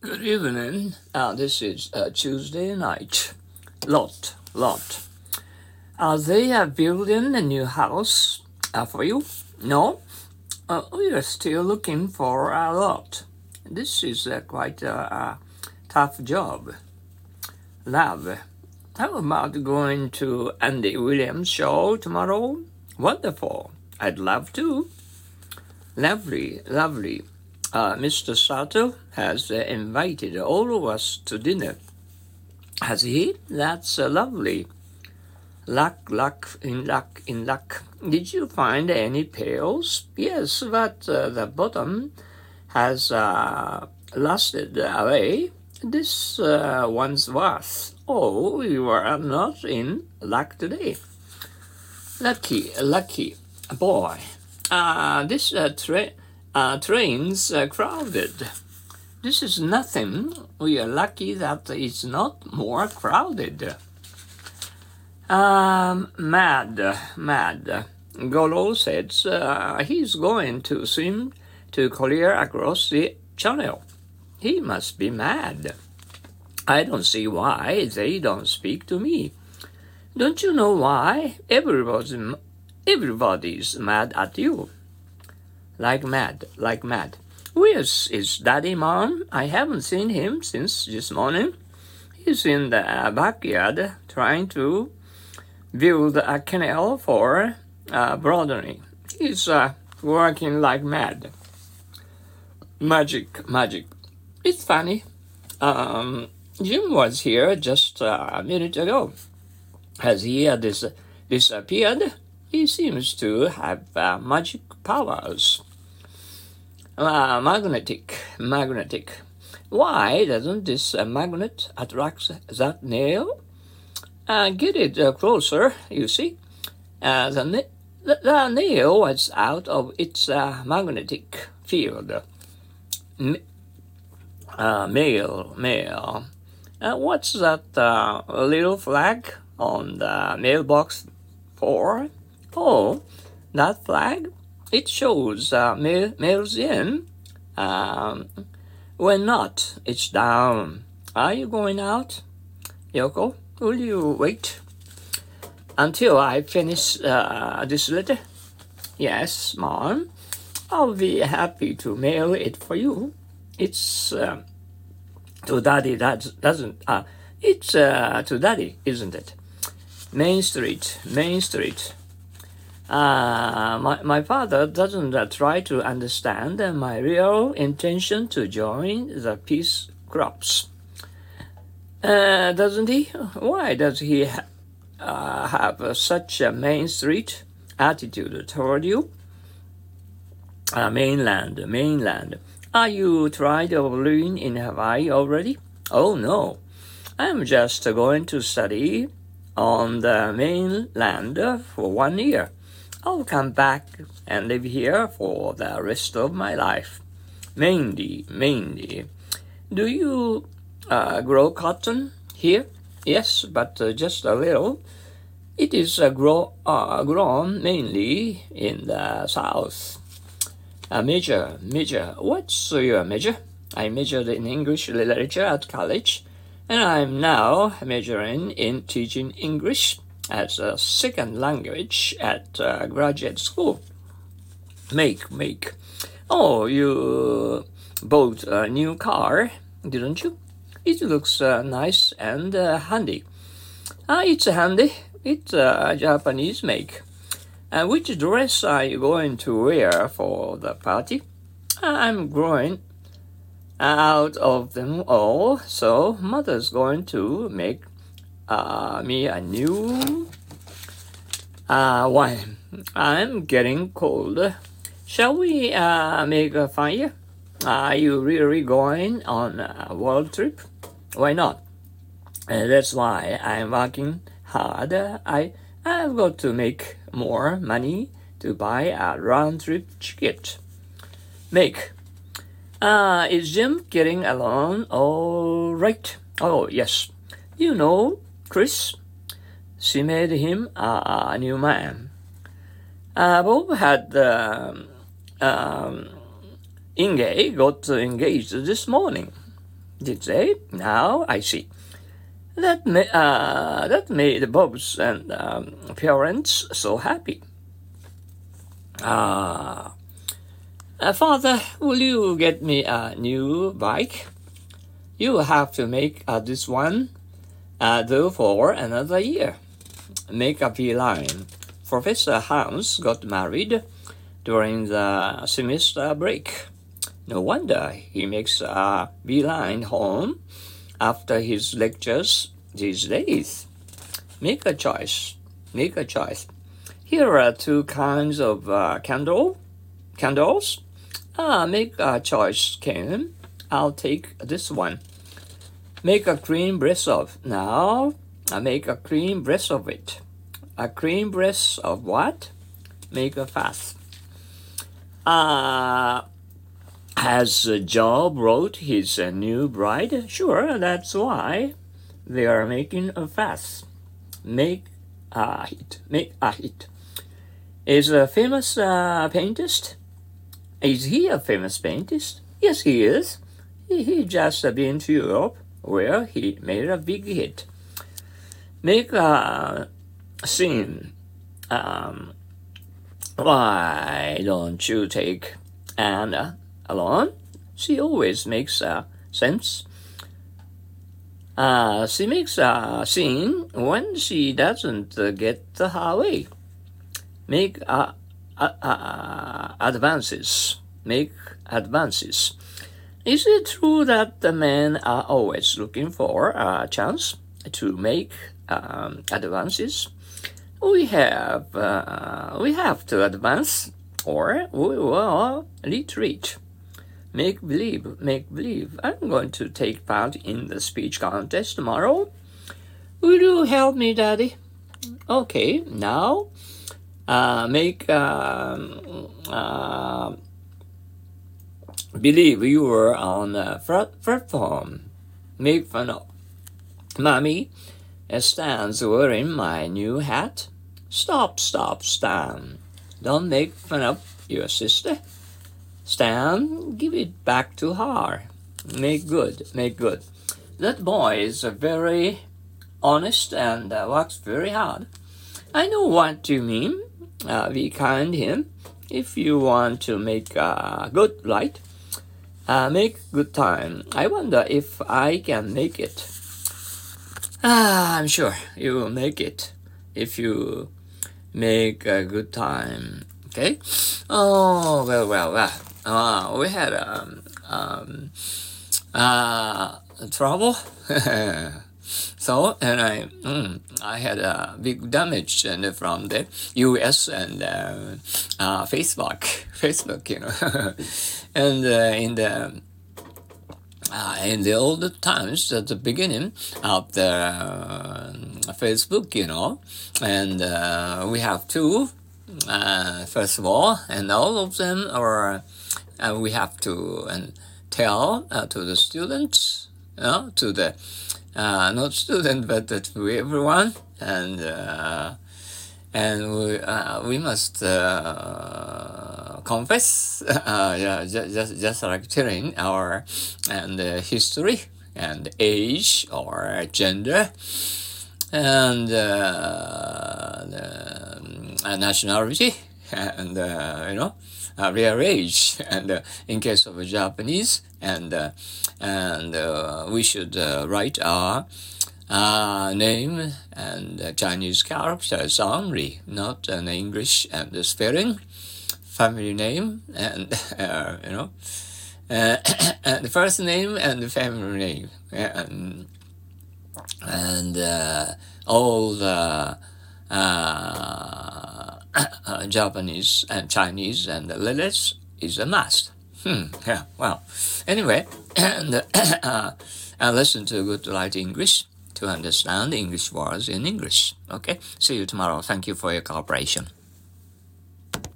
Good evening. Uh, this is uh, Tuesday night. Lot, lot. Are they uh, building a new house uh, for you? No. Uh, we are still looking for a lot. This is uh, quite a, a tough job. Love. How about going to Andy Williams' show tomorrow? Wonderful. I'd love to. Lovely, lovely. Uh, Mr. Sato has uh, invited all of us to dinner. Has he? That's lovely. Luck, luck, in luck, in luck. Did you find any pearls? Yes, but uh, the bottom has uh, lusted away. This one's worth. Oh, you are not in luck today. Lucky, lucky boy. Uh, this uh, train's uh, crowded. This is nothing. We are lucky that it's not more crowded. Um, mad, mad. Golo says uh, he's going to swim to clear across the channel. He must be mad. I don't see why they don't speak to me. Don't you know why? Everybody's, everybody's mad at you. Like mad, like mad. Where's is Daddy Mom? I haven't seen him since this morning. He's in the backyard trying to build a canal for uh, broadening. He's uh, working like mad. Magic, magic. It's funny. Um, Jim was here just uh, a minute ago. Has he uh, dis- disappeared? He seems to have uh, magic powers. Uh, magnetic, magnetic. Why doesn't this uh, magnet attract that nail? Uh, get it uh, closer, you see. Uh, the, na- the, the, nail was out of its uh, magnetic field. M- uh, mail, mail. Uh, what's that little flag on the mailbox for? Oh, that flag? It shows uh, in. Um, when not, it's down. Are you going out? Yoko, will you wait until I finish uh, this letter? Yes, Mom. I'll be happy to mail it for you. It's uh, to Daddy that doesn't. Uh, it's uh, to Daddy, isn't it? Main Street, Main Street. Uh, my, my father doesn't uh, try to understand my real intention to join the peace crops. Uh, doesn't he? Why does he ha- uh, have such a Main Street attitude toward you? Uh, mainland, mainland. Are you tried of living in Hawaii already? Oh no, I'm just going to study on the mainland for one year. I'll come back and live here for the rest of my life. Mainly, mainly. Do you uh, grow cotton here? Yes, but uh, just a little. It is uh, grow, grown mainly in the south. A major, major. What's your major? I majored in English literature at college, and I'm now majoring in teaching English as a second language at uh, graduate school. Make, make. Oh, you bought a new car, didn't you? It looks uh, nice and uh, handy. Ah, it's handy. It's a Japanese make. And which dress are you going to wear for the party? I'm growing out of them all, so mother's going to make uh, me a new uh, wine. I'm getting cold. Shall we uh, make a fire? Are you really going on a world trip? Why not? Uh, that's why I'm working hard. I I've got to make more money to buy a round trip ticket. Make. Uh, is Jim getting along all right? Oh, yes. You know, Chris, she made him a, a new man. Uh, Bob had um, um, Inge got engaged this morning. did they? Now I see. That, ma- uh, that made Bob's and um, parents so happy. Ah, uh, Father, will you get me a new bike? You have to make uh, this one uh, do for another year. Make a beeline. Professor Hans got married during the semester break. No wonder he makes a beeline home after his lectures these days. Make a choice. Make a choice. Here are two kinds of uh, candle, candles. Ah, make a choice, Ken. I'll take this one. Make a clean breast of. Now, I make a clean breast of it. A clean breast of what? Make a fast. Uh, has Job wrote his uh, new bride? Sure, that's why they are making a fast. Make a hit. Make a hit. Is a famous uh, paintist? Is he a famous paintist? Yes, he is. He, he just been to Europe where he made a big hit. Make a scene. Um, why don't you take Anna along? She always makes uh, sense. Uh, she makes a scene when she doesn't uh, get her way. Make uh, advances. Make advances. Is it true that the men are always looking for a chance to make um, advances? We have uh, we have to advance, or we will retreat. Make believe, make believe. I'm going to take part in the speech contest tomorrow. Will you help me, Daddy? Okay, now uh, make um, uh, believe you were on the platform. Make fun of. Mommy stands wearing my new hat. Stop, stop, Stan. Don't make fun of your sister. Stan, give it back to her. Make good, make good. That boy is very honest and uh, works very hard. I know what you mean. Uh, be kind him. If you want to make a good light, uh, make good time. I wonder if I can make it. Ah, I'm sure you will make it if you make a good time. Okay? Oh, well, well, well. Uh, we had um, um, uh, trouble. so, and I, mm, I had a big damage and from the U.S. and uh, uh, Facebook, Facebook, you know, and uh, in the uh, in the old times at the beginning of the uh, Facebook, you know, and uh, we have two, uh, first of all, and all of them are, we have to and tell to the students, to the, not student, but to everyone, and and we, we must confess, uh, yeah, just, just, just like telling our and uh, history and age or gender and uh, the, nationality and uh, you know uh, age and uh, in case of Japanese and uh, and we should write our name and Chinese characters only, not an English and the spelling family name and uh, you know uh, the first name and the family name and, and uh, all the uh, Japanese and Chinese and letters is a must. Hmm, yeah, well, anyway, and uh, I listen to Good Light English to understand English words in English. Okay, see you tomorrow. Thank you for your cooperation.